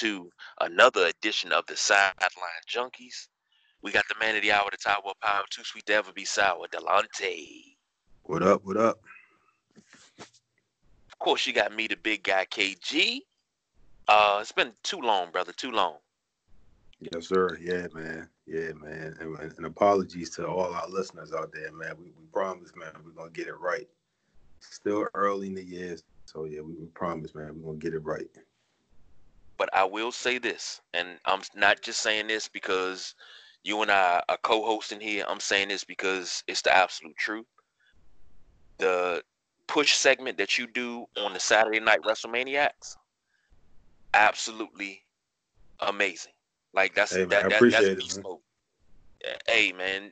to another edition of the Sideline Junkies. We got the man of the hour, the Tower of Power, too sweet to ever be sour, Delonte. What up? What up? Of course, you got me, the big guy, KG. Uh, it's been too long, brother, too long. Yes, sir. Yeah, man. Yeah, man. And, and apologies to all our listeners out there, man. We, we promise, man, we're gonna get it right. Still early in the year, so yeah, we, we promise, man, we're gonna get it right. But I will say this, and I'm not just saying this because you and I are co-hosting here. I'm saying this because it's the absolute truth. The push segment that you do on the Saturday Night WrestleManiacs, absolutely amazing. Like that's Hey, that, that that's it, beast mode. Hey man,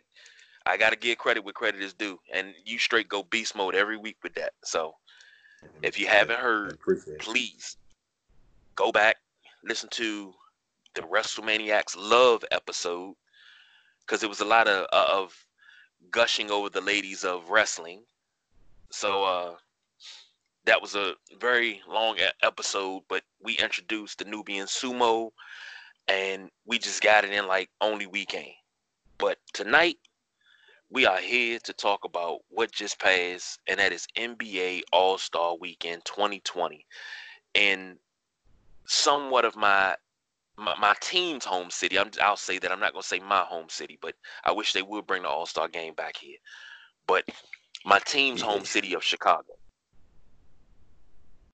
I gotta give credit where credit is due, and you straight go beast mode every week with that. So if you haven't heard, please go back, listen to the WrestleManiacs Love episode, because it was a lot of uh, of gushing over the ladies of wrestling. So uh, that was a very long episode, but we introduced the Nubian Sumo, and we just got it in like only we can. But tonight we are here to talk about what just passed, and that is NBA All Star Weekend 2020. And somewhat of my my, my team's home city. I'm, I'll say that I'm not gonna say my home city, but I wish they would bring the All Star game back here. But my team's home city of Chicago.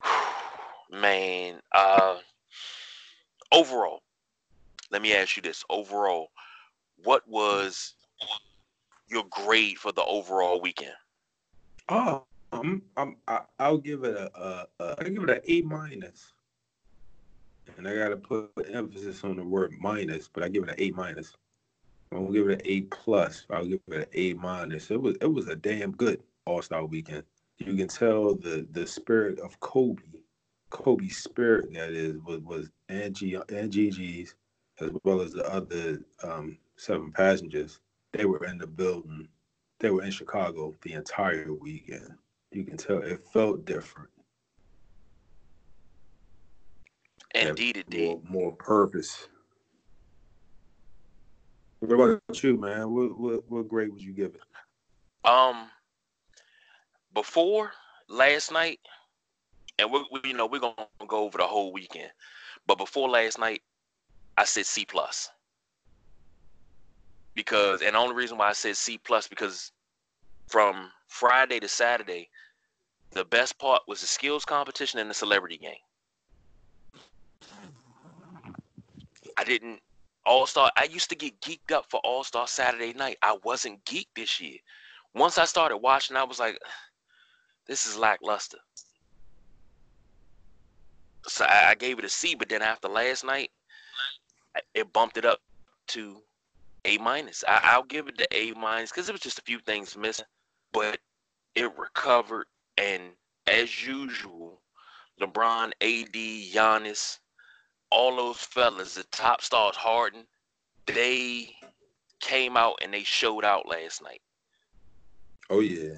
Man, uh, overall, let me ask you this: overall, what was your grade for the overall weekend? Oh, I'm, I'm, I, I'll give it a, a, a I give it an A minus. And I gotta put emphasis on the word minus, but I give it an A minus. I won't give it an A plus. I'll give it an A minus. It was it was a damn good All Star weekend. You can tell the the spirit of Kobe, Kobe's spirit that is was was G and Gigi's, as well as the other um, seven passengers. They were in the building. They were in Chicago the entire weekend. You can tell it felt different. Had Indeed, it did. more, more purpose. What about you, man? What what what grade would you give it? Um, before last night, and we, we you know we're gonna go over the whole weekend, but before last night, I said C plus because, and the only reason why I said C plus because from Friday to Saturday, the best part was the skills competition and the celebrity game. I didn't All Star. I used to get geeked up for All Star Saturday night. I wasn't geeked this year. Once I started watching, I was like, this is lackluster. So I, I gave it a C, but then after last night, it bumped it up to A minus. I'll give it the A minus because it was just a few things missing, but it recovered. And as usual, LeBron, AD, Giannis, all those fellas, the top stars, Harden, they came out and they showed out last night. Oh yeah.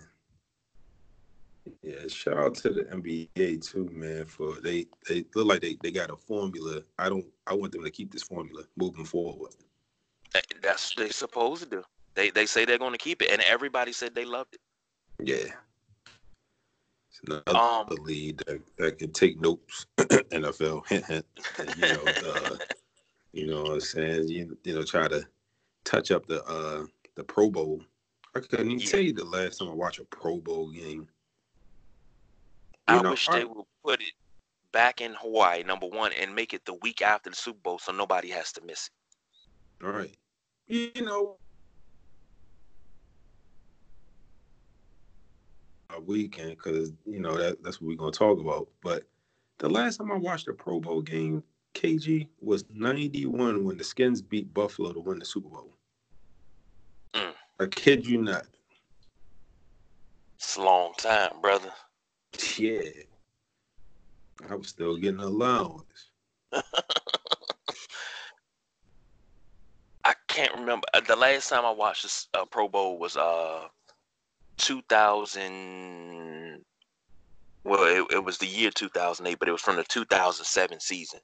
Yeah, shout out to the NBA too, man. For they they look like they, they got a formula. I don't I want them to keep this formula moving forward. That's what they supposed to do. They they say they're going to keep it, and everybody said they loved it. Yeah. Another Um, league that, that can take notes. NFL, hint hint. You know, uh, you know what I'm saying? You you know, try to touch up the uh the Pro Bowl. I couldn't even Yeah. tell you the last time I watched a Pro Bowl game. I You know, wish I- they would put it back in Hawaii, number one, and make it the week after the Super Bowl, so nobody has to miss it. All right. You know, a weekend because you know that that's what we're gonna talk about. But the last time I watched a Pro Bowl game, KG was '91 when the Skins beat Buffalo to win the Super Bowl. Mm. I kid you not. It's a long time, brother. Yeah. I was still getting allowance. I can't remember the last time I watched this uh, Pro Bowl was uh 2000 well, it, it was the year 2008, but it was from the 2007 season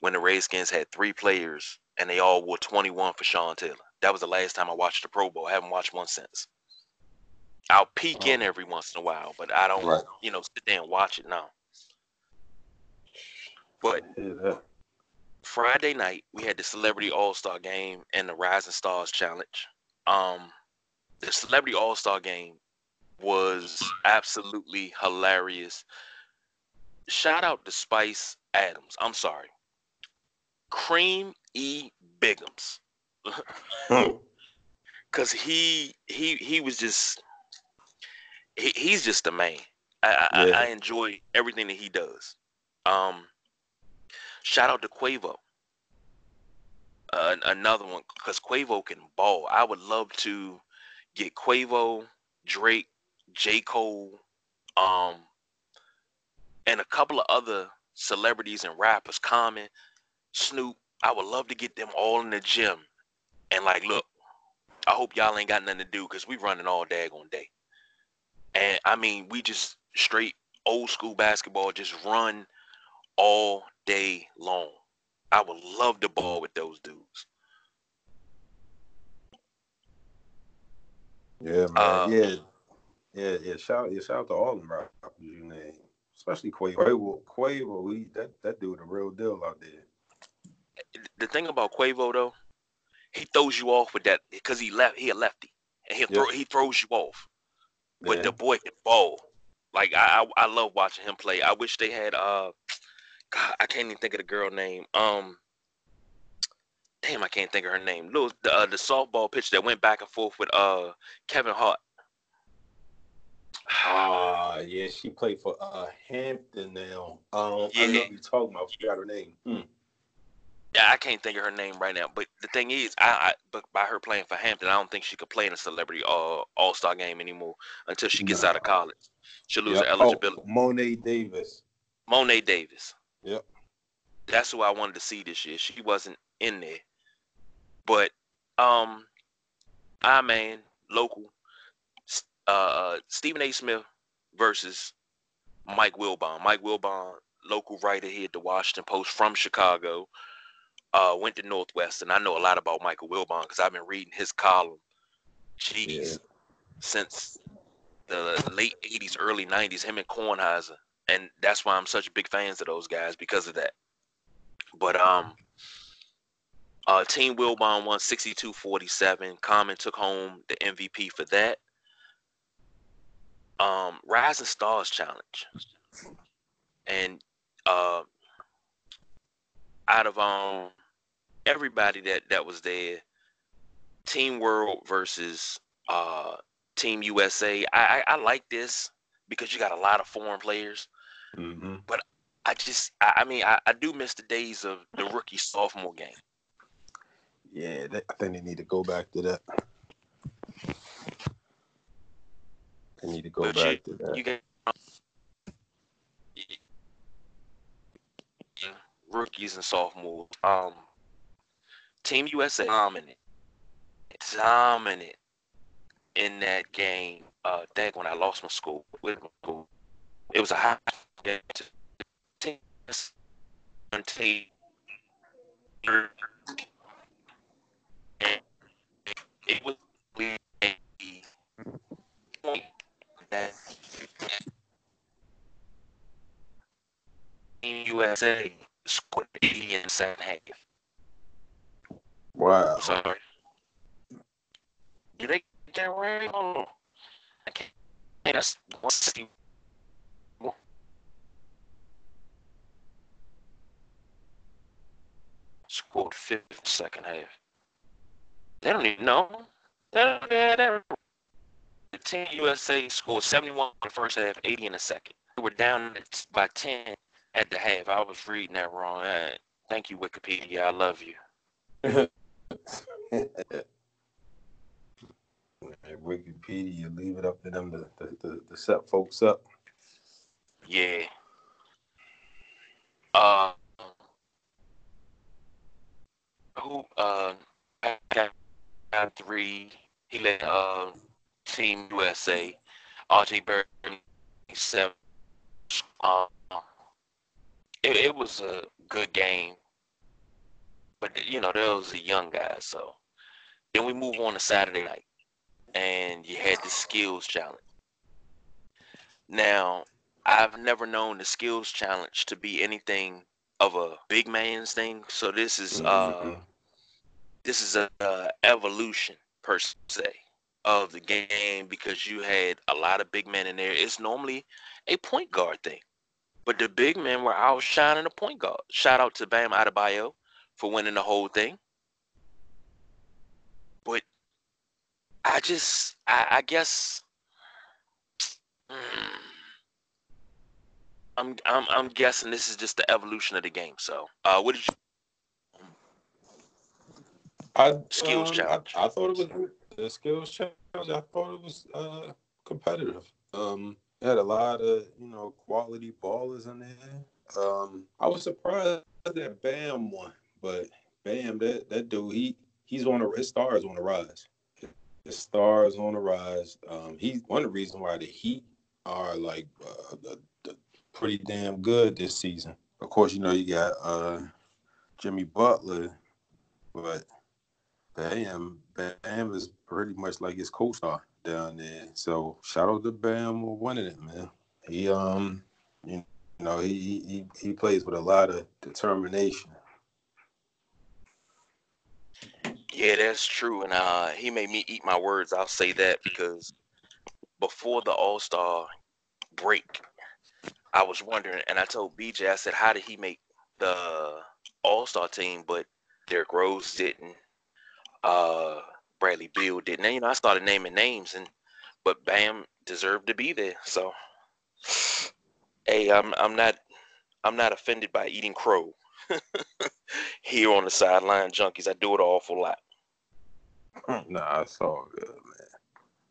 when the Redskins had three players and they all wore 21 for Sean Taylor. That was the last time I watched the Pro Bowl. I haven't watched one since. I'll peek oh. in every once in a while, but I don't, right. you know, sit there and watch it now. But yeah. Friday night we had the Celebrity All Star Game and the Rising Stars Challenge. Um, the Celebrity All Star Game was absolutely hilarious. Shout out to Spice Adams. I'm sorry, Cream E. Biggums, because he he he was just he, he's just a man. I, yeah. I, I enjoy everything that he does. Um, shout out to Quavo. Uh, another one because Quavo can ball. I would love to get Quavo, Drake, J. Cole, um, and a couple of other celebrities and rappers, Common, Snoop. I would love to get them all in the gym and like, look, I hope y'all ain't got nothing to do because we running all daggone day. And I mean, we just straight old school basketball, just run all day long. I would love to ball with those dudes. Yeah, man. Uh, yeah. Yeah, yeah. Shout, yeah, shout out to all them rappers you name, especially Quavo. Quavo, Quavo he, that that dude a real deal out there. The thing about Quavo though, he throws you off with that because he left. He a lefty, and he throw, he throws you off. But yeah. the boy can ball. Like I, I, I love watching him play. I wish they had uh, God, I can't even think of the girl name. Um, damn, I can't think of her name. Little the uh, the softball pitcher that went back and forth with uh Kevin Hart. Ah, uh, yeah, she played for uh Hampton now. Um, yeah. I know you talking about. Forgot her name. Hmm. Yeah, I can't think of her name right now. But the thing is, I, I but by her playing for Hampton, I don't think she could play in a celebrity uh, All Star game anymore until she gets nah. out of college. She'll lose yep. her eligibility. Oh, Mo'ne Davis. Mo'ne Davis. Yep. That's who I wanted to see this year. She wasn't in there, but um, I man, local, uh, Stephen A. Smith versus Mike Wilbon. Mike Wilbon, local writer here at the Washington Post from Chicago uh, went to Northwestern. I know a lot about Michael Wilbon because I've been reading his column, jeez, yeah. since the late '80s, early '90s. Him and Kornheiser, and that's why I'm such big fans of those guys because of that. But um, uh, Team Wilbon won 62-47. Common took home the MVP for that. Um, Rising Stars Challenge, and uh, out of um everybody that that was there. Team World versus uh, Team USA. I, I, I like this because you got a lot of foreign players. Mm-hmm. But I just, I, I mean, I, I, do miss the days of the rookie sophomore game. Yeah, they, I think they need to go back to that. They need to go but back you, to that. You get rookies and sophomores. Um, Team USA dominant, dominant in that game. Uh, dang, when I lost my school, with my school, it was a high game to team it was a point that Team USA scored 80 in the second half. Wow. Sorry. Did they get that right? Oh, I can't. That's 160. Scored fifth second half. They don't even know. They don't have The Team USA scored 71 in the first half, 80 in the second. We were down by 10 at the half. I was reading that wrong. Uh, thank you, Wikipedia. I love you. Wikipedia, you leave it up to them to, to, to, to set folks up. Yeah. Uh, who uh got three? He led uh Team USA. RJ Barrett seven Um, it, it was a good game, but you know there was a young guy. So then we move on to Saturday night, and you had the skills challenge. Now, I've never known the skills challenge to be anything of a big man's thing. So this is uh Mhm. This is a, uh evolution per se of the game because you had a lot of big men in there. It's normally a point guard thing, but the big men were outshining the point guard. Shout out to Bam Adebayo for winning the whole thing. But I just, I, I guess, mm, I'm, I'm, I'm guessing this is just the evolution of the game. So, uh, what did you? I Skills um, challenge. I, I thought it was the skills challenge. I thought it was uh, competitive. Um, it had a lot of you know quality ballers in there. Um, I was surprised that Bam won, but Bam, that that dude, he he's on a his star is on the rise. His star is on the rise. Um, he's one of the reasons why the Heat are like uh, the, the pretty damn good this season. Of course, you know you got uh, Jimmy Butler, but Bam, Bam is pretty much like his co-star down there. So shout out to Bam for winning it, man. He um, you know, he he he plays with a lot of determination. Yeah, that's true. And uh, he made me eat my words. I'll say that because before the All Star break, I was wondering, and I told BJ, I said, how did he make the All Star team, but Derrick Rose didn't, uh, Bradley Beal didn't. And, you know, I started naming names, and but Bam deserved to be there. So, hey, I'm I'm not I'm not offended by eating crow here on the sideline junkies. I do it an awful lot. nah, it's all good, man.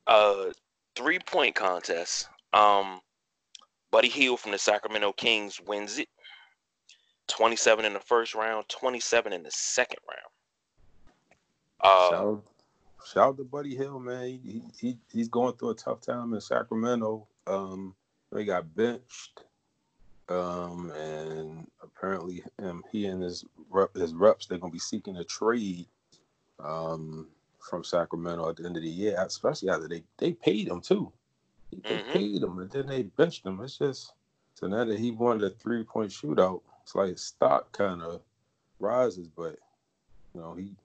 uh three point contest. Um Buddy Hield from the Sacramento Kings wins it. 27 in the first round, 27 in the second round. Uh shout, out, shout out to Buddy Hield, man. He, he he's going through a tough time in Sacramento. Um, they got benched. Um, and apparently, um, he and his rep, his reps they're gonna be seeking a trade. Um, from Sacramento at the end of the year, especially after they they paid him too. They Mhm. paid him and then they benched him. It's just so now that he won the three point shootout, it's like his stock kind of rises, but you know he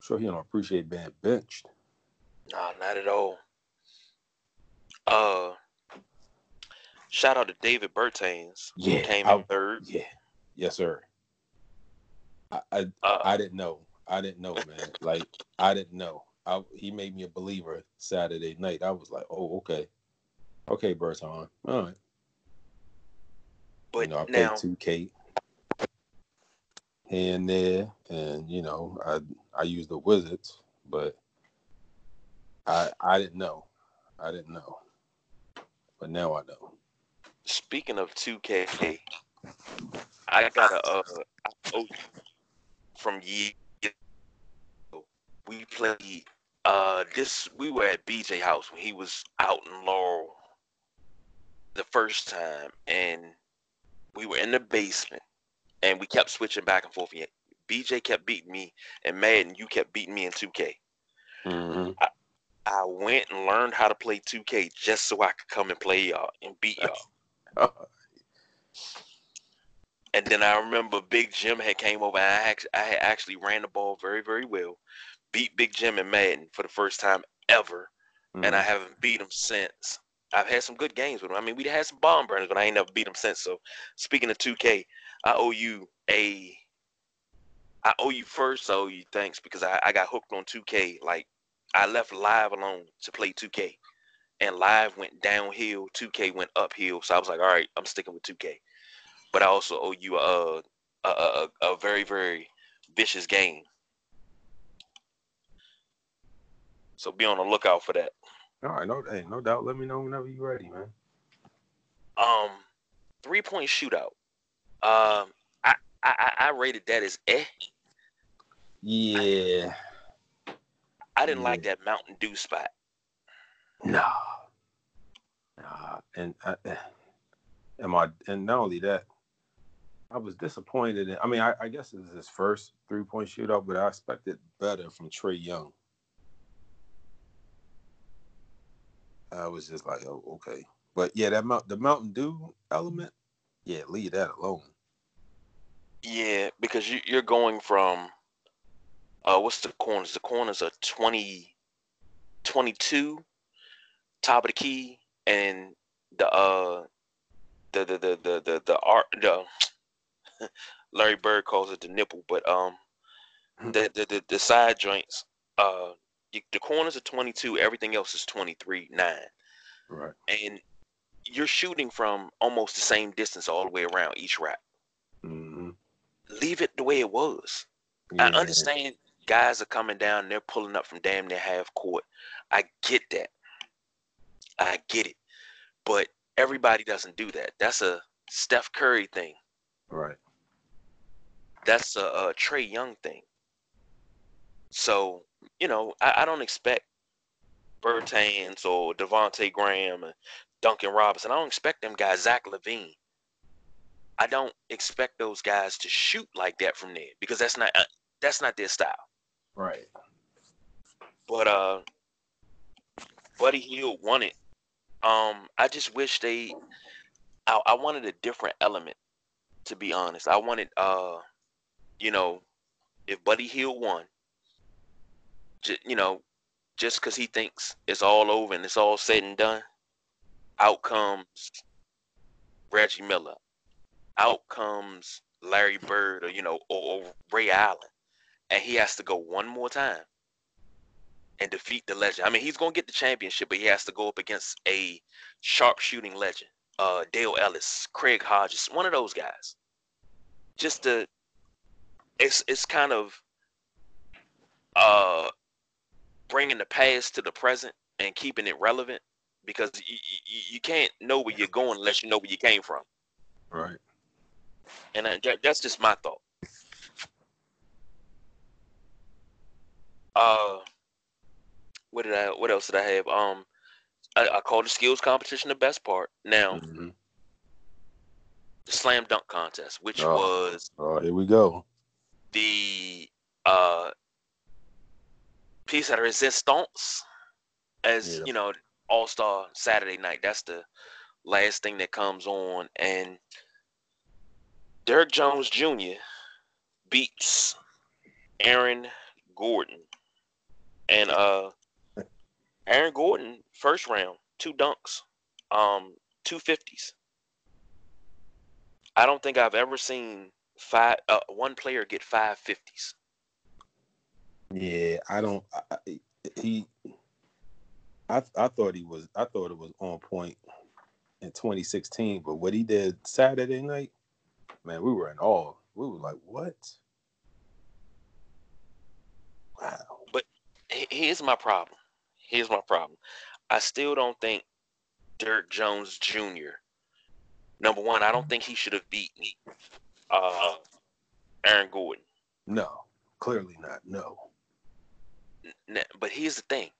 sure he don't appreciate being benched. nah, not at all. Uh shout out to David Bertans. who Yeah, came I- in third. Yeah, yes sir. I I, Uh, I didn't know. I didn't know, man. like I didn't know. I, he made me a believer Saturday night. I was like, oh okay, okay, Berton. All right. but you know, I now played 2K here and there, and you know, I I use the Wizards, but I I didn't know, I didn't know, but now I know. speaking of 2K, I got a uh from years. We played uh this we were at BJ house when he was out in Laurel the first time and we were in the basement and we kept switching back and forth. BJ kept beating me and Madden, you kept beating me in 2K. Mm-hmm. I went and learned how to play 2K just so I could come and play y'all and beat y'all. And then I remember Big Jim had came over. And I actually, I had actually ran the ball very, very well. Beat Big Jim and Madden for the first time ever, and Mm-hmm. I haven't beat him since. I've had some good games with him. I mean, we had some bomb burners, but I ain't never beat him since. So, speaking of 2K, I owe you a. I owe you first. I owe you thanks because I, I got hooked on 2K. Like I left live alone to play 2K, and live went downhill. 2K went uphill. So I was like, all right, I'm sticking with 2K but I also owe you a a, a, a very very vicious game. So be on the lookout for that. All right, no, hey, no doubt. Let me know whenever you're ready, man. Um, three point shootout. Um, I, I I- I rated that as eh. Yeah, I didn't like that Mountain Dew spot. nah, nah, and I, And my and not only that, I was disappointed. In, I mean, I, I guess it was his first three point shootout, but I expected better from Trae Young. I was just like, oh, okay. But yeah, that mount the Mountain Dew element, yeah, leave that alone. Yeah, because you, you're going from uh what's the corners? The corners are 20 22 top of the key and the uh the the the the the, the art the Larry Bird calls it the nipple, but um the the the, the side joints uh you, the corners are 22, everything else is 23 9. Right. And you're shooting from almost the same distance all the way around each rack. Mm-hmm. Leave it the way it was. I understand guys are coming down, they're pulling up from damn near half court. I get that. I get it. But everybody doesn't do that. That's a Steph Curry thing. Right. That's a, a Trae Young thing. So, you know, I, I don't expect Bertans or Devonte Graham and Duncan Robinson. I don't expect them guys, Zach LaVine. I don't expect those guys to shoot like that from there because that's not uh, that's not their style. Right. But uh, Buddy Hield won it. Um, I just wish they. I, I wanted a different element, to be honest. I wanted uh, you know, if Buddy Hield won, just, you know, just because he thinks it's all over and it's all said and done, out comes Reggie Miller, out comes Larry Bird, or you know, or, or Ray Allen, and he has to go one more time and defeat the legend. I mean, he's gonna get the championship, but he has to go up against a sharpshooting legend, uh, Dale Ellis, Craig Hodges, one of those guys. Just to, it's it's kind of uh bringing the past to the present and keeping it relevant because you, you, you can't know where you're going unless you know where you came from. Right. And I, that's just my thought. Uh, what did I? What else did I have? Um, I, I called the skills competition the best part. Now, mm-hmm. the slam dunk contest, which oh. was oh, here we go. The uh piece de resistance, as yeah. you know, All Star Saturday night. That's the last thing that comes on, and Derrick Jones Jr. beats Aaron Gordon, and uh, Aaron Gordon first round two dunks, um, two fifties. I don't think I've ever seen five uh, one player get five fifties. Yeah, I don't. I, he, I, I thought he was. I thought it was on point in 2016, but what he did Saturday night, man, we were in awe. We were like, what? Wow. But here's my problem. Here's my problem. I still don't think Dirk Jones Jr. Number one, I don't think he should have beaten uh, Aaron Gordon. No, clearly not. No. But here's the thing,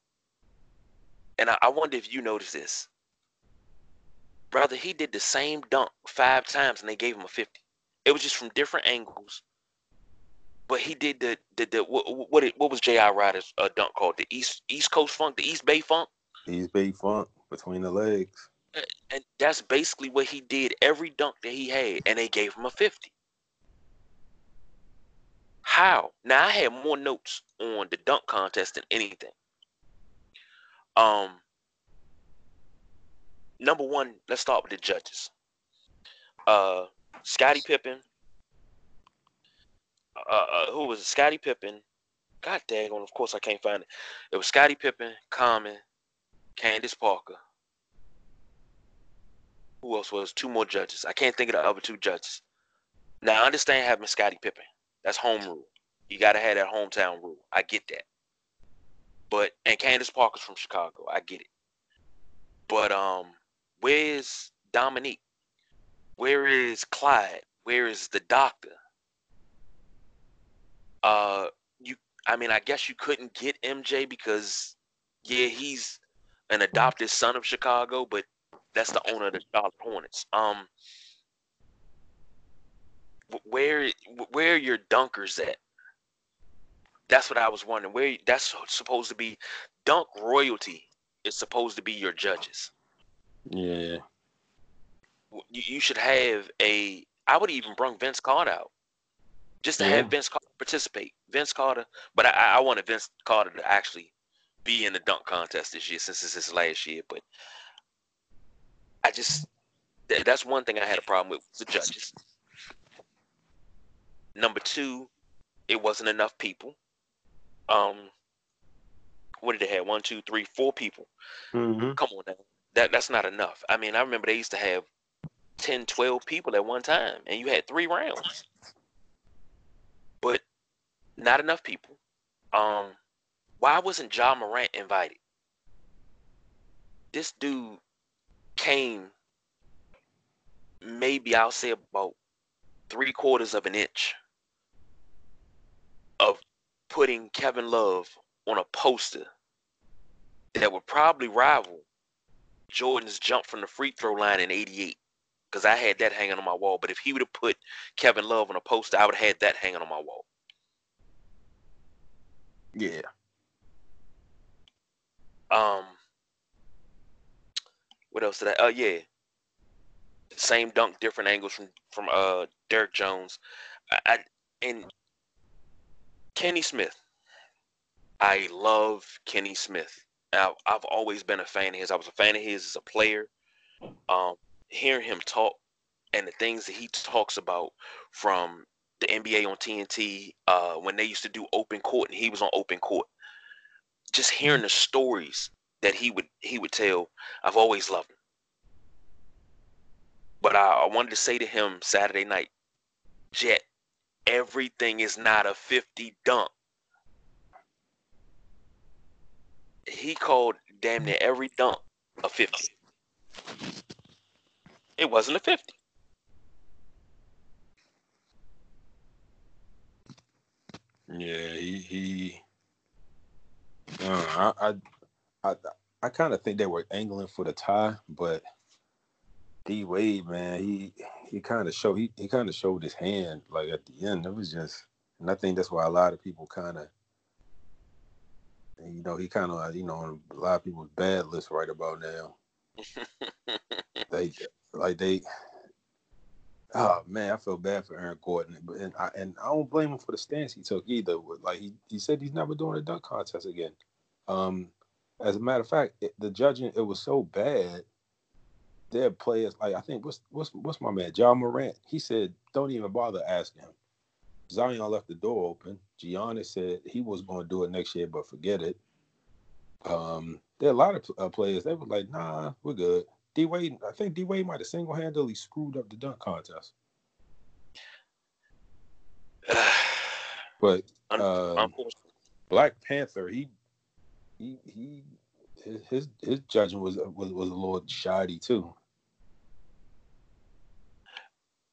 and I, I wonder if you noticed this, brother. He did the same dunk five times, and they gave him a fifty. It was just from different angles. But he did the the, the what what, what was J.R. Rider's uh, dunk called? The East East Coast Funk, the East Bay Funk. East Bay Funk between the legs. And that's basically what he did every dunk that he had, and they gave him a fifty. How? Now I had more notes on the dunk contest than anything. Um, number one, let's start with the judges. Uh, Scottie Pippen. Uh, uh, who was it? Scottie Pippen? God dang on, of course I can't find it. It was Scottie Pippen, Common, Candace Parker. Who else was? Two more judges. I can't think of the other two judges. Now I understand having Scottie Pippen. That's home rule. You got to have that hometown rule. I get that. But and Candace Parker's from Chicago. I get it. But um, where's Dominique? Where is Clyde? Where is the doctor? Uh, you. I mean, I guess you couldn't get MJ because, yeah, he's an adopted son of Chicago, but That's the owner of the Charlotte Hornets. Um, where where are your dunkers at? That's what I was wondering. Where that's supposed to be dunk royalty is supposed to be your judges. Yeah. You, you should have a. I would even bring Vince Carter out, just to yeah. have Vince Carter participate. Vince Carter, but I, I wanted Vince Carter to actually be in the dunk contest this year since it's his last year. But I just that's one thing I had a problem with the judges. Number two, it wasn't enough people. Um, what did they have? One, two, three, four people. Mm-hmm. Come on now. That that's not enough. I mean, I remember they used to have 10, 12 people at one time, and you had three rounds. But not enough people. Um, why wasn't Ja Morant invited? This dude came maybe I'll say about three quarters of an inch of putting Kevin Love on a poster that would probably rival Jordan's jump from the free throw line in 88 because I had that hanging on my wall. But if he would have put Kevin Love on a poster, I would have had that hanging on my wall. Yeah. Um. What else did I? Oh uh, yeah. Same dunk, different angles from from uh Derrick Jones. I, I and Kenny Smith. I love Kenny Smith. I've, I've always been a fan of his. I was a fan of his as a player. Um, hearing him talk and the things that he talks about from the NBA on TNT uh, when they used to do open court and he was on open court. Just hearing the stories that he would he would tell, I've always loved him. But I, I wanted to say to him Saturday night, Jet, everything is not a 50 dunk. He called damn near every dunk a 50. It wasn't a 50. Yeah, he he. Uh, I I I, I kind of think they were angling for the tie, but D Wade, man, he he kind of showed he, he kind of showed his hand like at the end. It was just, and I think that's why a lot of people kind of, you know, he kind of you know a lot of people's bad list right about now. they like they. Oh man, I feel bad for Aaron Gordon, but and I and I don't blame him for the stance he took either. Like he, he said he's never doing a dunk contest again. Um, as a matter of fact, it, the judging it was so bad there players like I think what's what's what's my man Ja Morant. He said don't even bother asking him. Zion left the door open. Giannis said he was going to do it next year, but forget it. Um, there are a lot of uh, players. They were like, "Nah, we're good." D Wade, I think D Wade might have single handedly screwed up the dunk contest. but uh, Black Panther, he he he his his judgment was was was a little shoddy too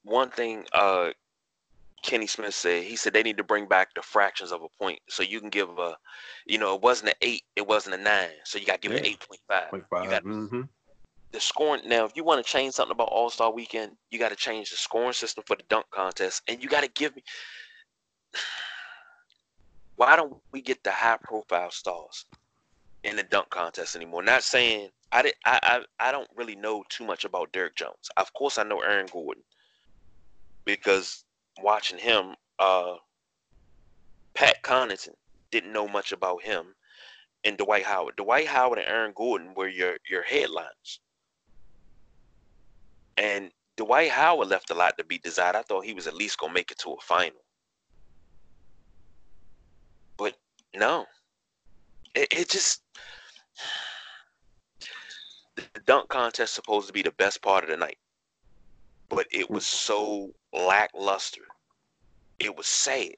one thing uh, Kenny Smith said, he said they need to bring back the fractions of a point. So you can give a, you know, it wasn't an eight, it wasn't a nine. So you got to give yeah. it 8.5. 0.5. mm-hmm. The scoring, now, if you want to change something about All Star Weekend, you got to change the scoring system for the dunk contest. And you got to give me. Why don't we get the high profile stars in the dunk contest anymore? Not saying I did, I, I I don't really know too much about Derrick Jones. Of course, I know Aaron Gordon because watching him, uh, Pat Connaughton didn't know much about him, and Dwight Howard. Dwight Howard and Aaron Gordon were your your headlines, and Dwight Howard left a lot to be desired. I thought he was at least gonna make it to a final, but no, it, it just the dunk contest supposed to be the best part of the night but it was so lackluster. It was sad.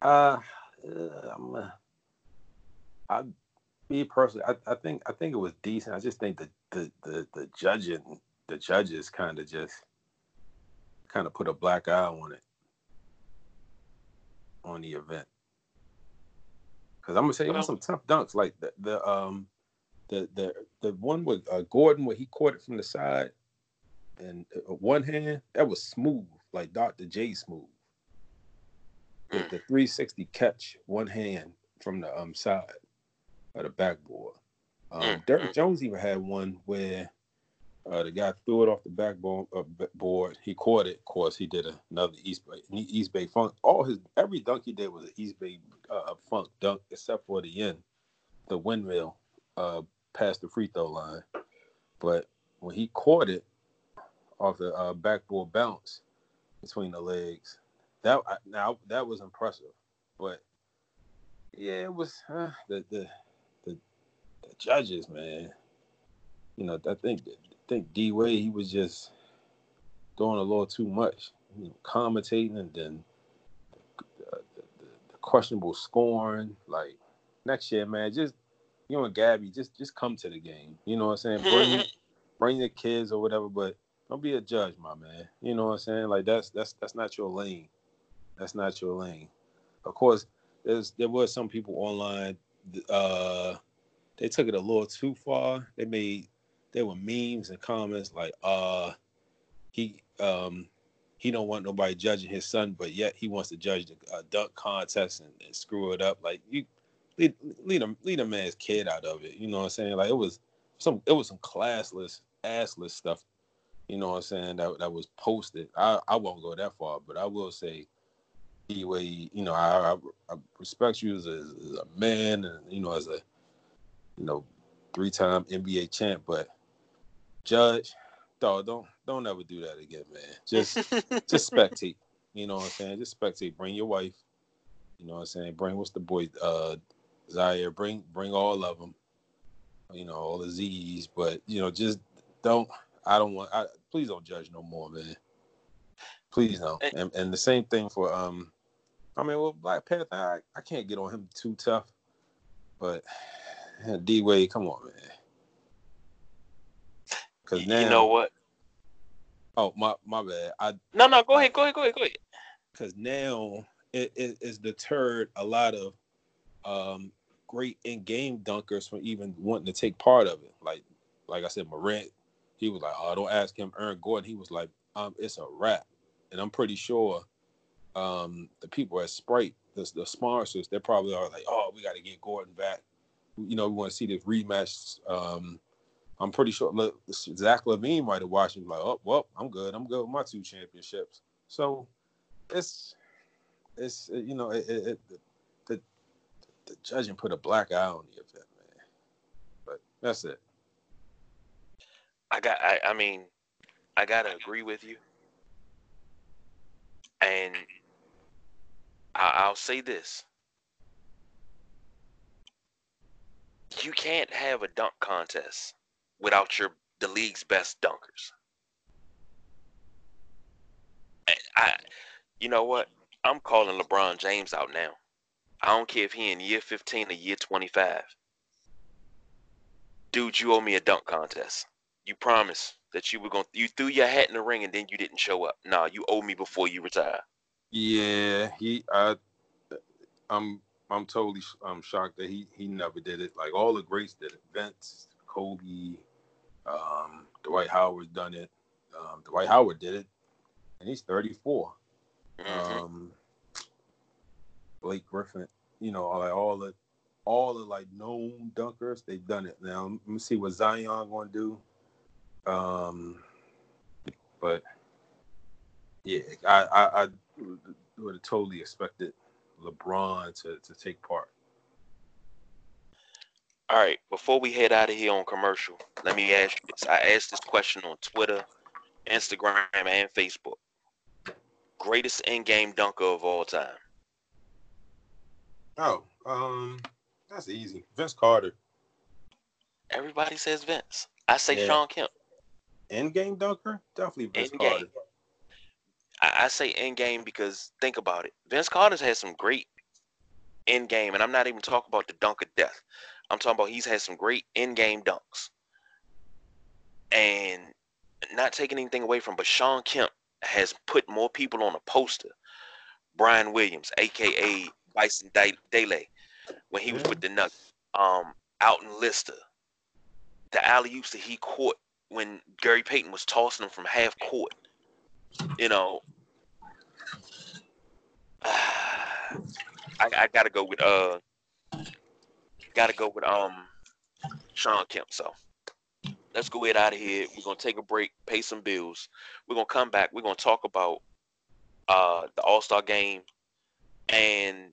Uh, uh, I, me personally, I, I think I think it was decent. I just think the the the, the judging, the judges kind of just kind of put a black eye on it on the event. Because I'm gonna say, you know, some tough dunks like the, the um the the the one with uh, Gordon where he caught it from the side and uh, one hand that was smooth like Dr. J smooth. The, the 360 catch one hand from the um side of the backboard. Um, Mm, Derrick mm. Jones even had one where uh, the guy threw it off the backboard. uh, board. He caught it. Of course, he did another East Bay East Bay funk. All his every dunk he did was an East Bay uh, funk dunk, except for the end, the windmill uh, past the free throw line. But when he caught it off the uh, backboard bounce between the legs, that I- now that was impressive. But yeah, it was uh, the the judges, man. You know, I think I think D Wade he was just doing a little too much, you know, commentating and then uh, the, the, the questionable scoring. Like next year, man, just you and Gabby, just just come to the game. You know what I'm saying? Bring bring your kids or whatever, but don't be a judge, my man. You know what I'm saying? Like that's that's that's not your lane. That's not your lane. Of course, there's there was some people online. Uh, they took it a little too far. They made there were memes and comments like, uh, he um he don't want nobody judging his son, but yet he wants to judge the uh, dunk contest and, and screw it up. Like you lead lead a lead a man's kid out of it. You know what I'm saying? Like it was some it was some classless, assless stuff. You know what I'm saying? That that was posted. I I won't go that far, but I will say. Anyway, you know, I, I, I respect you as a, as a man, and you know, as a you know, three-time NBA champ. But Judge, dog, don't don't ever do that again, man. Just just spectate. You know what I'm saying? Just spectate. Bring your wife. You know what I'm saying? Bring what's the boy uh Zaire. Bring bring all of them. You know all the Z's, but you know just don't. I don't want. I please don't judge no more, man. Please don't. Eh. And and the same thing for um. I mean, well, Black Panther, I, I can't get on him too tough, but D Wade, come on, man. Because now you know what? oh my my bad. I No, no, go ahead, go ahead, go ahead, go ahead. because now it, it it's deterred a lot of um, great in-game dunkers from even wanting to take part of it. Like like I said, Morant, he was like, "Oh, don't ask him." Aaron Gordon, he was like, um, "It's a wrap," and I'm pretty sure um, the people at Sprite, the, the sponsors, they probably are like, "Oh, we got to get Gordon back." You know, we want to see this rematch. Um, I'm pretty sure look, Zach LaVine might have watched him like, "Oh, well, I'm good. I'm good with my two championships." So it's it's uh, you know it, it, it the, the judging put a black eye on the event, man. But that's it. I got. I, I mean, I gotta agree with you, and I, I'll say this: you can't have a dunk contest without your the league's best dunkers. I, you know what? I'm calling LeBron James out now. I don't care if he in year 15 or year 25. Dude, you owe me a dunk contest. You promised that you were going to you threw your hat in the ring and then you didn't show up. Nah, you owe me before you retire. Yeah, he I I'm I'm totally I'm shocked that he he never did it. Like all the greats did it. Vince, Kobe, um, Dwight Howard done it. Um, Dwight Howard did it, and he's 34. Mhm. um Blake Griffin, you know, all, all the all the like known dunkers, they've done it. Now let me see what Zion gonna do. Um but yeah, I I, I would have totally expected LeBron to, to take part. All right, before we head out of here on commercial, let me ask you this. I asked this question on Twitter, Instagram, and Facebook. Greatest in-game dunker of all time. Oh, um that's easy. Vince Carter. Everybody says Vince. I say Yeah. Shawn Kemp. End game dunker? Definitely Vince. Carter. I, I say in game because think about it. Vince Carter's had some great in game, and I'm not even talking about the dunk of death. I'm talking about he's had some great in game dunks. And not taking anything away from, but Shawn Kemp has put more people on a poster. Brian Williams, aka Bison Dele, when he was with the Nuggets. Um, Alton Lister, the alley oops that he caught when Gary Payton was tossing him from half court. You know, I, I gotta go with uh, gotta go with um, Shawn Kemp. So let's go ahead out of here. We're gonna take a break, pay some bills. We're gonna come back. We're gonna talk about uh the All Star Game and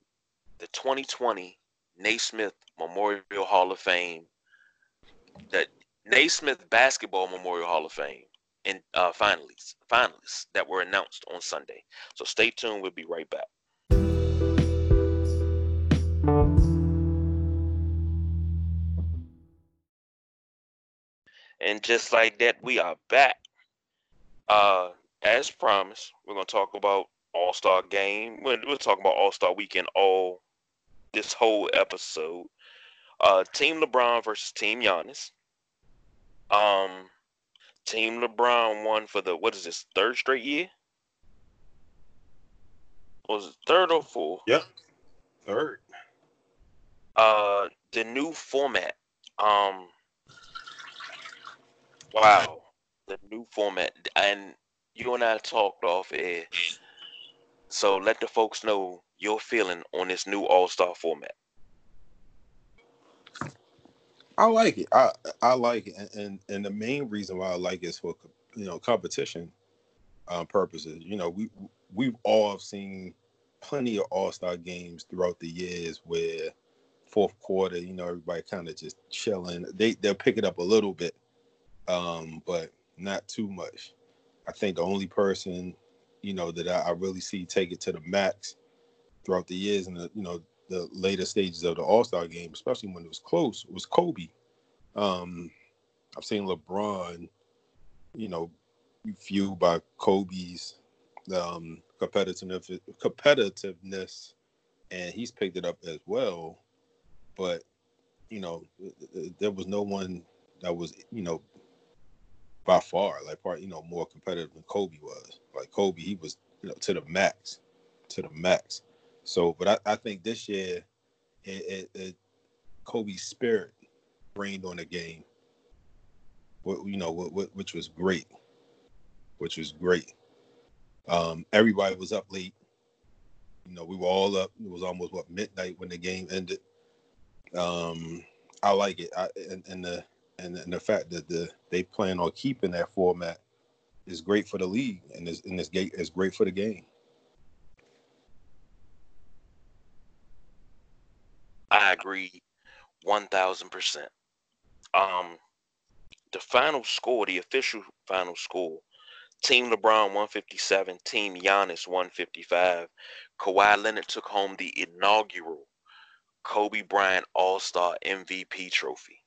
the 2020 Naismith Memorial Hall of Fame. That Naismith Basketball Memorial Hall of Fame and uh, finalists finalists that were announced on Sunday. So stay tuned. We'll be right back. And just like that, we are back. Uh, as promised, we're gonna talk about All Star Game. We're, we'll talk about All Star Weekend all this whole episode. Uh, Team LeBron versus Team Giannis. Um, Team LeBron won for the what is this third straight year? Was it third or fourth? Yep, third. Uh, the new format. Um, wow, the new format, and you and I talked off air. So let the folks know your feeling on this new All Star format. I like it. I I like it, and, and the main reason why I like it is for you know competition um, purposes. You know, we we've all seen plenty of All Star games throughout the years where fourth quarter, you know, everybody kind of just chilling. They they'll pick it up a little bit, um, but not too much. I think the only person, you know, that I, I really see take it to the max throughout the years and the you know the later stages of the All Star game, especially when it was close, was Kobe. Um, I've seen LeBron, you know, fueled by Kobe's um, competitiveness, competitiveness, and he's picked it up as well. But you know, there was no one that was, you know, by far like part, you know, more competitive than Kobe was. Like Kobe, he was, you know, to the max, to the max. So, but I, I think this year, it, it, it, Kobe's spirit reigned on the game. What you know, what, what, which was great, which was great. Um, everybody was up late. You know, we were all up. It was almost what midnight when the game ended. Um, I like it, I, and, and the and, and the fact that the they plan on keeping that format is great for the league, and this and this gate is great for the game. I agree, one thousand percent. Um, the final score, the official final score, Team LeBron 157, Team Giannis 155. Kawhi Leonard took home the inaugural Kobe Bryant All Star MVP trophy.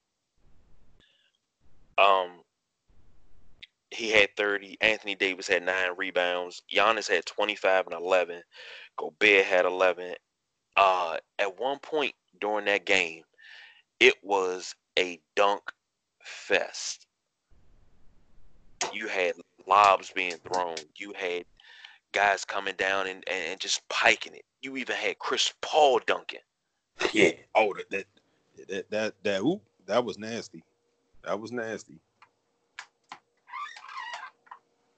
Um, he had 30. Anthony Davis had nine rebounds. Giannis had 25 and 11. Gobert had 11. Uh, at one point, during that game, it was a dunk fest. You had lobs being thrown. You had guys coming down and, and just piking it. You even had Chris Paul dunking. Yeah. Oh, that that that that that, ooh, that was nasty. That was nasty.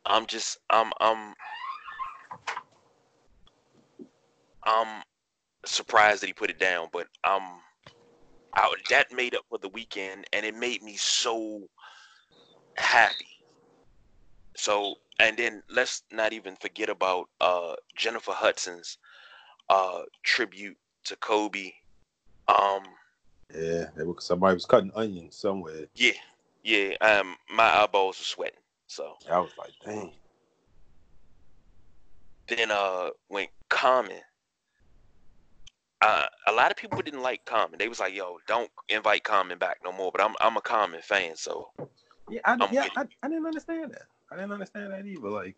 I'm just I'm I'm I'm surprised that he put it down, but I'm. That made up for the weekend, and it made me so happy. So, and then let's not even forget about uh, Jennifer Hudson's uh, tribute to Kobe. Um, yeah, somebody was cutting onions somewhere. Yeah, yeah. Um, my eyeballs were sweating. So I was like, dang. Then uh, when Common uh, a lot of people didn't like Common. They was like, "Yo, don't invite Common back no more." But I'm I'm a Common fan, so yeah, I, yeah, I, I, didn't understand that. I didn't understand that either. Like,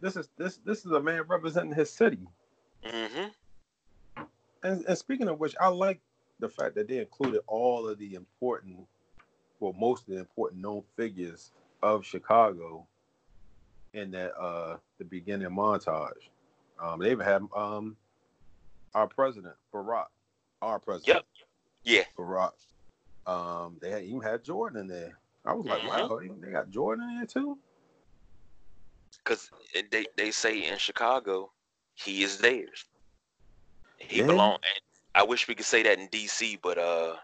this is this this is a man representing his city. Mm-hmm. And, and speaking of which, I like the fact that they included all of the important, well, most of the important known figures of Chicago in that uh the beginning montage. Um, they even had um our president, Barack, our president. Yep. Yeah. Barack. Um, they had, even had Jordan in there. I was like, Mhm. wow, they got Jordan in there too. Because they, they say in Chicago, he is theirs. He Yeah. belong. And I wish we could say that in DC, but uh,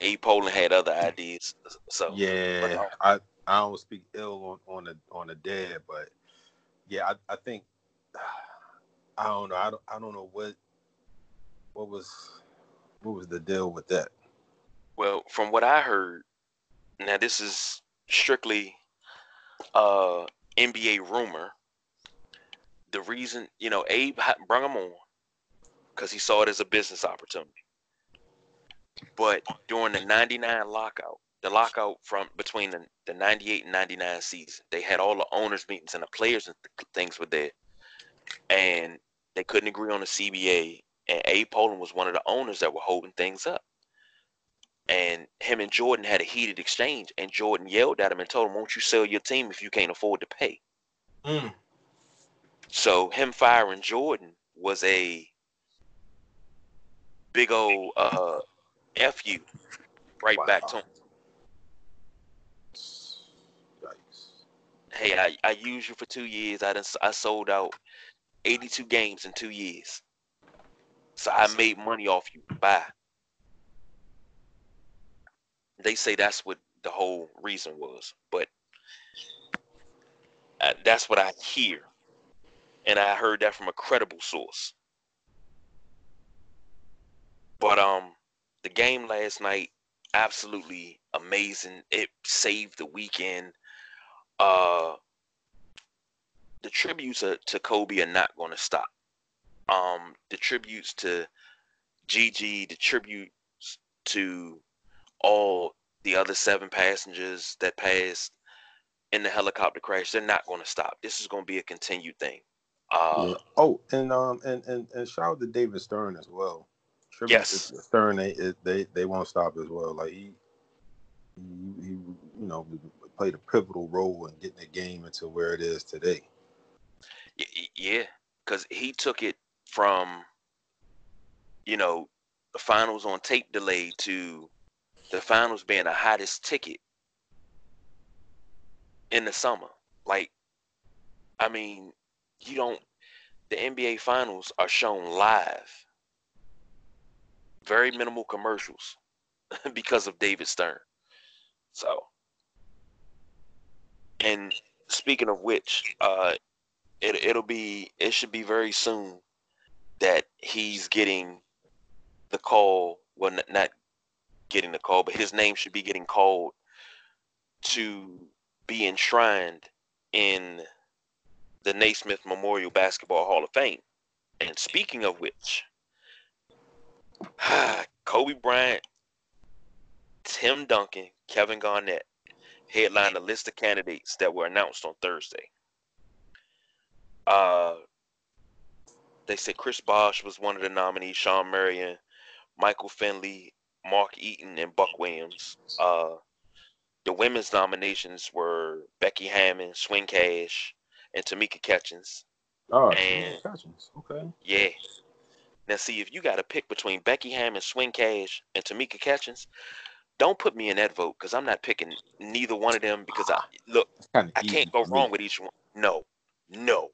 Abe Pollin had other ideas. So Yeah, I I don't speak ill on on the on the dead, but yeah, I, I think I don't know. I don't I don't know what what was what was the deal with that. Well, from what I heard, now this is strictly uh NBA rumor. The reason, you know, Abe brought him on because he saw it as a business opportunity. But during the '99 lockout, the lockout from between the, the '98 and '99 season, they had all the owners meetings and the players and th- things were there, and they couldn't agree on the CBA. And Abe Pollin was one of the owners that were holding things up and him and Jordan had a heated exchange, and Jordan yelled at him and told him, "Won't you sell your team if you can't afford to pay?" Mm. So him firing Jordan was a big old uh, f you right back to him. Yikes. Hey, I, I used you for two years. I done, I sold out 82 games in two years, so I made money off you. Bye. They say that's what the whole reason was, but uh, that's what I hear, and I heard that from a credible source. But um, the game last night, absolutely amazing. It saved the weekend. Uh, the tributes to Kobe are not going to stop. Um, the tributes to Gigi, the tributes to all the other seven passengers that passed in the helicopter crash, they're not going to stop. This is going to be a continued thing. Uh, yeah. Oh, and um and, and and shout out to David Stern as well. Tribute Yes. to Stern, they they they won't stop as well. Like he, he, he you know played a pivotal role in getting the game into where it is today. Yeah, because he took it from, you know, the finals on tape delay to the finals being the hottest ticket in the summer. Like, I mean, you don't, the NBA finals are shown live. Very minimal commercials because of David Stern. So, and speaking of which, uh, it, it'll be it should be very soon that he's getting the call well n- not getting the call but his name should be getting called to be enshrined in the Naismith Memorial Basketball Hall of Fame and speaking of which Kobe Bryant Tim Duncan Kevin Garnett headlined a list of candidates that were announced on Thursday uh, they said Chris Bosh was one of the nominees, Shawn Marion, Michael Finley, Mark Eaton, and Buck Williams. Uh, the women's nominations were Becky Hammon, Swin Cash, and Tamika Catchings. Oh, And- Catchings. Okay. Yeah. Now, see, if you got to pick between Becky Hammon, Swin Cash, and Tamika Catchings, don't put me in that vote because I'm not picking neither one of them because I look, I can't go wrong with each one. No, no.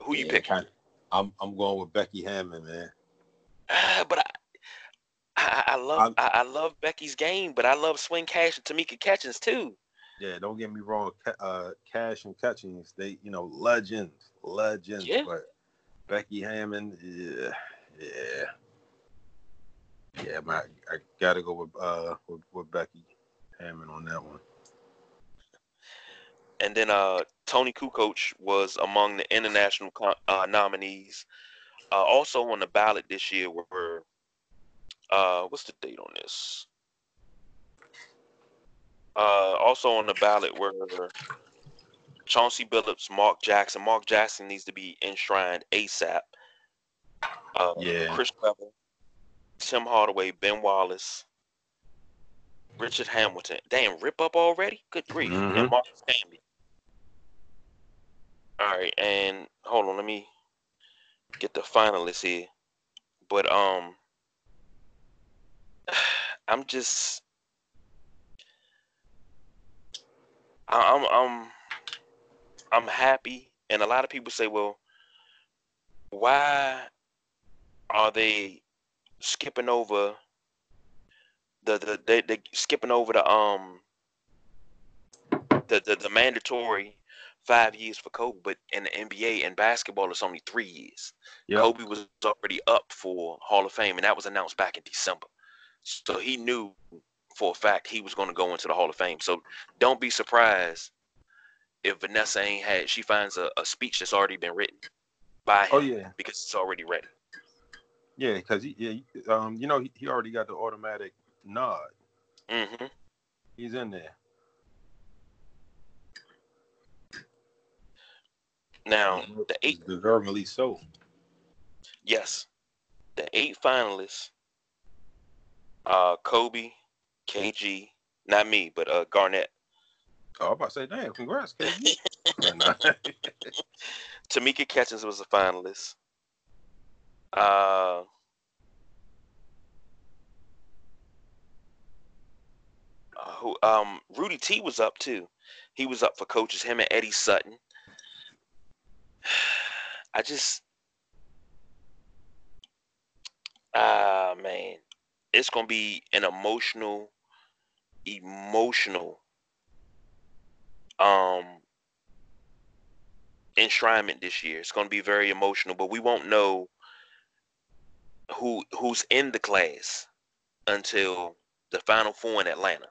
Who you picking? I'm I'm going with Becky Hammon, man. But I, I, I love, I, I love Becky's game, but I love Swin Cash and Tamika Catchings too. Yeah, don't get me wrong. Uh, Cash and Catchings, they you know legends, legends. Yeah. But Becky Hammon, yeah, yeah, yeah. Man, I, gotta go with uh with, with Becky Hammon on that one. And then uh, Toni Kukoc was among the international co- uh, nominees. Uh, also on the ballot this year were, uh, what's the date on this? Uh, also on the ballot were Chauncey Billups, Mark Jackson. Mark Jackson needs to be enshrined ASAP. Uh, Yeah. Chris Webber, Tim Hardaway, Ben Wallace, Richard Hamilton. Damn, rip up already? Good grief. And Mhm. Marcus Camby. All right, and hold on, let me get the finalists here. But um, I'm just I'm I'm I'm happy and a lot of people say, well, why are they skipping over the the they they skipping over the um the the, the mandatory five years for Kobe, but in the NBA and basketball it's only three years. Yep. Kobe was already up for Hall of Fame, and that was announced back in December. So he knew for a fact he was going to go into the Hall of Fame. So don't be surprised if Vanessa ain't had. She finds a, a speech that's already been written by him Oh yeah, because it's already ready. yeah, because he, yeah, um, you know, he, he already got the automatic nod. Mm-hmm. He's in there. Now the eight, deservingly so. yes, the eight finalists. Uh, Kobe, KG, not me, but uh Garnett, Oh, I'm about to say, damn, congrats. Tamika Catchings was a finalist. Uh, uh, who um Rudy T was up too. He was up for coaches. Him and Eddie Sutton. I just ah man, it's gonna be an emotional, emotional um enshrinement this year. It's going to be very emotional, but we won't know who who's in the class until the final four in Atlanta.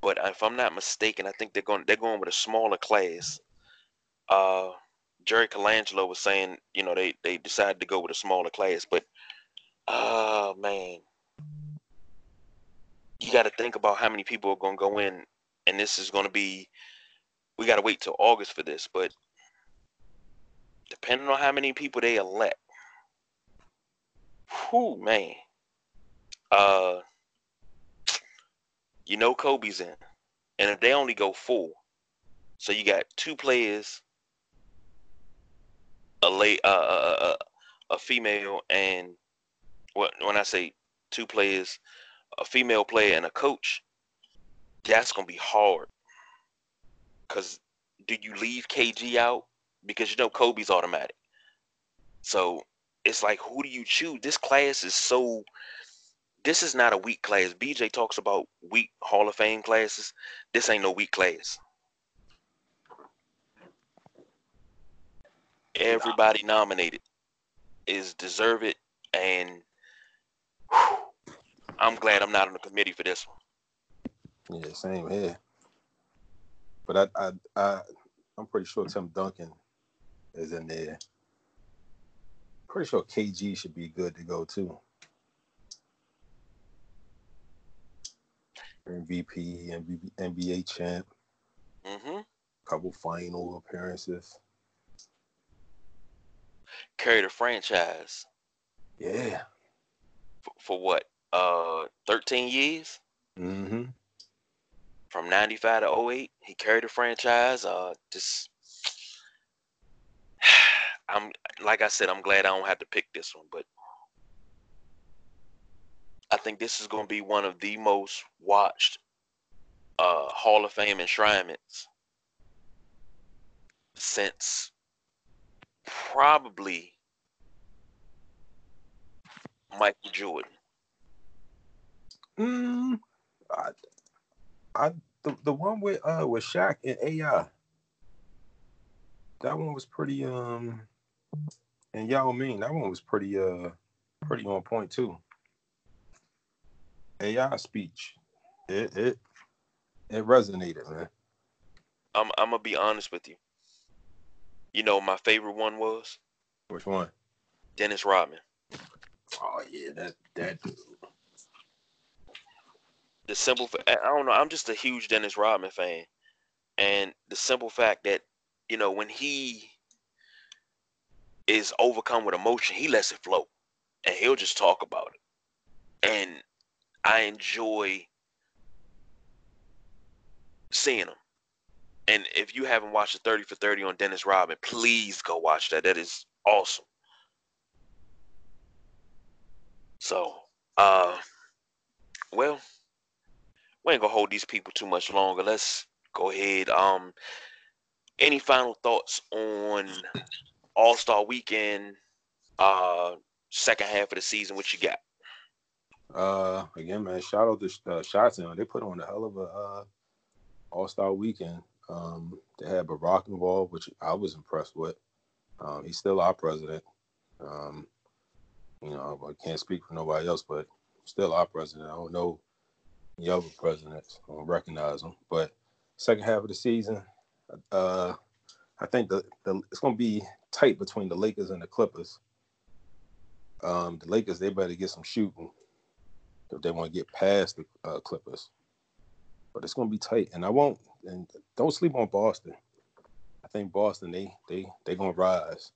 But if I'm not mistaken, I think they're going they're going with a smaller class. Uh, Jerry Colangelo was saying, you know, they they decided to go with a smaller class, but oh man, you got to think about how many people are going to go in, and this is going to be. We got to wait till August for this, but depending on how many people they elect, whew, man, uh, you know Kobe's in, and if they only go four, so you got two players, a late, uh, uh, uh, a female, and what when I say two players, a female player and a coach, that's gonna be hard. Cause do you leave KG out? Because you know Kobe's automatic. So it's like who do you choose? This class is so this is not a weak class. BJ talks about weak Hall of Fame classes. This ain't no weak class. Everybody nominated is deserved it, and whew, I'm glad I'm not on the committee for this one. Yeah, same here. But I, I, I, I'm pretty sure Tim Duncan is in there. Pretty sure KG should be good to go too. MVP, MVP, NBA champ, hmm couple final appearances. Carry the franchise Yeah. for, for what? Uh 13 years? Mm-hmm. From 95 to 08 he carried the franchise uh just i'm like i said i'm glad i don't have to pick this one but i think this is going to be one of the most watched uh hall of fame enshrinements since probably michael jordan. Mm, I the, the one with uh with Shaq and AI. That one was pretty um and Yao Ming, that one was pretty uh pretty on point too. AI speech. It it it resonated, man. i'm, I'm gonna be honest with you you know my favorite one was Which one? dennis rodman Oh yeah, that that dude. The simple fa- I don't know, I'm just a huge Dennis Rodman fan. And the simple fact that, you know, when he is overcome with emotion, he lets it flow. And he'll just talk about it. And I enjoy seeing him. And if you haven't watched the 30 for 30 on Dennis Rodman, please go watch that. That is awesome. So Uh, well, we ain't gonna hold these people too much longer. Let's go ahead. Um, any final thoughts on All Star Weekend? Uh, second half of the season. What you got? Uh, again, man, shout out to uh, Shots They put on a hell of a uh, All Star Weekend. Um, they had Barack involved, which I was impressed with. Um, he's still our president. Um, you know, I can't speak for nobody else, but still our president. I don't know the other presidents. Don't recognize them. But second half of the season, uh, I think the, the it's going to be tight between the Lakers and the Clippers. Um, the Lakers, they better get some shooting if they want to get past the uh, Clippers. But it's going to be tight, and I won't. And don't sleep on Boston. I think Boston, they they they gonna rise.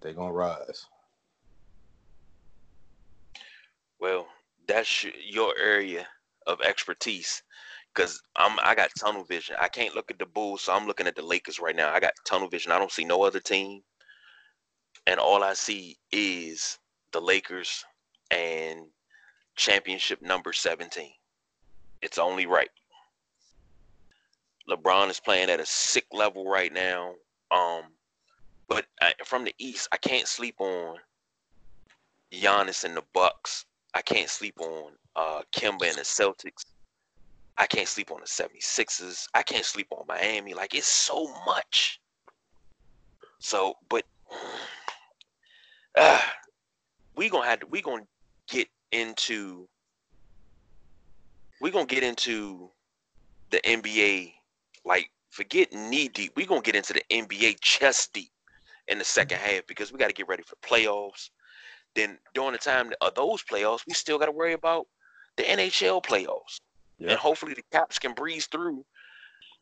They gonna rise. Well, that's your area of expertise because I'm I got tunnel vision. I can't look at the Bulls, so I'm looking at the Lakers right now. I got tunnel vision. I don't see no other team, and all I see is the Lakers and championship number 17. It's only right. LeBron is playing at a sick level right now. Um, but I, from the East, I can't sleep on Giannis and the Bucks. I can't sleep on uh, Kemba and the Celtics. I can't sleep on the 76ers. I can't sleep on Miami. Like it's so much. So, but uh, we gonna have to, we gonna get into we gonna get into the NBA like forget knee deep. we gonna get into the NBA chest deep in the second half because we got to get ready for playoffs. Then during the time of those playoffs, we still got to worry about the NHL playoffs. And hopefully the Caps can breeze through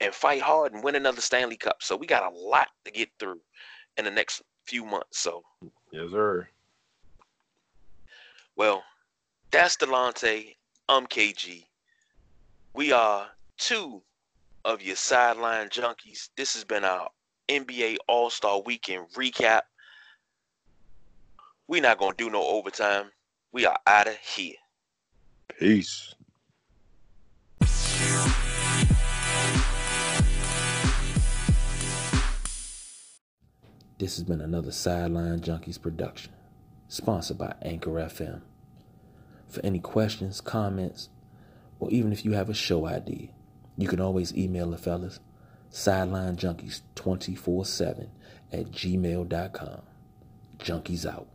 and fight hard and win another Stanley Cup. So we got a lot to get through in the next few months. So yes, sir. Well, that's Delonte. I'm KG. We are two of your sideline junkies. This has been our NBA All Star Weekend recap. We not gonna do no overtime. We are out of here. Peace. This has been another Sideline Junkies production, sponsored by Anchor FM. For any questions, comments, or even if you have a show idea, you can always email the fellas, sidelinejunkies247 at gmail.com. Junkies out.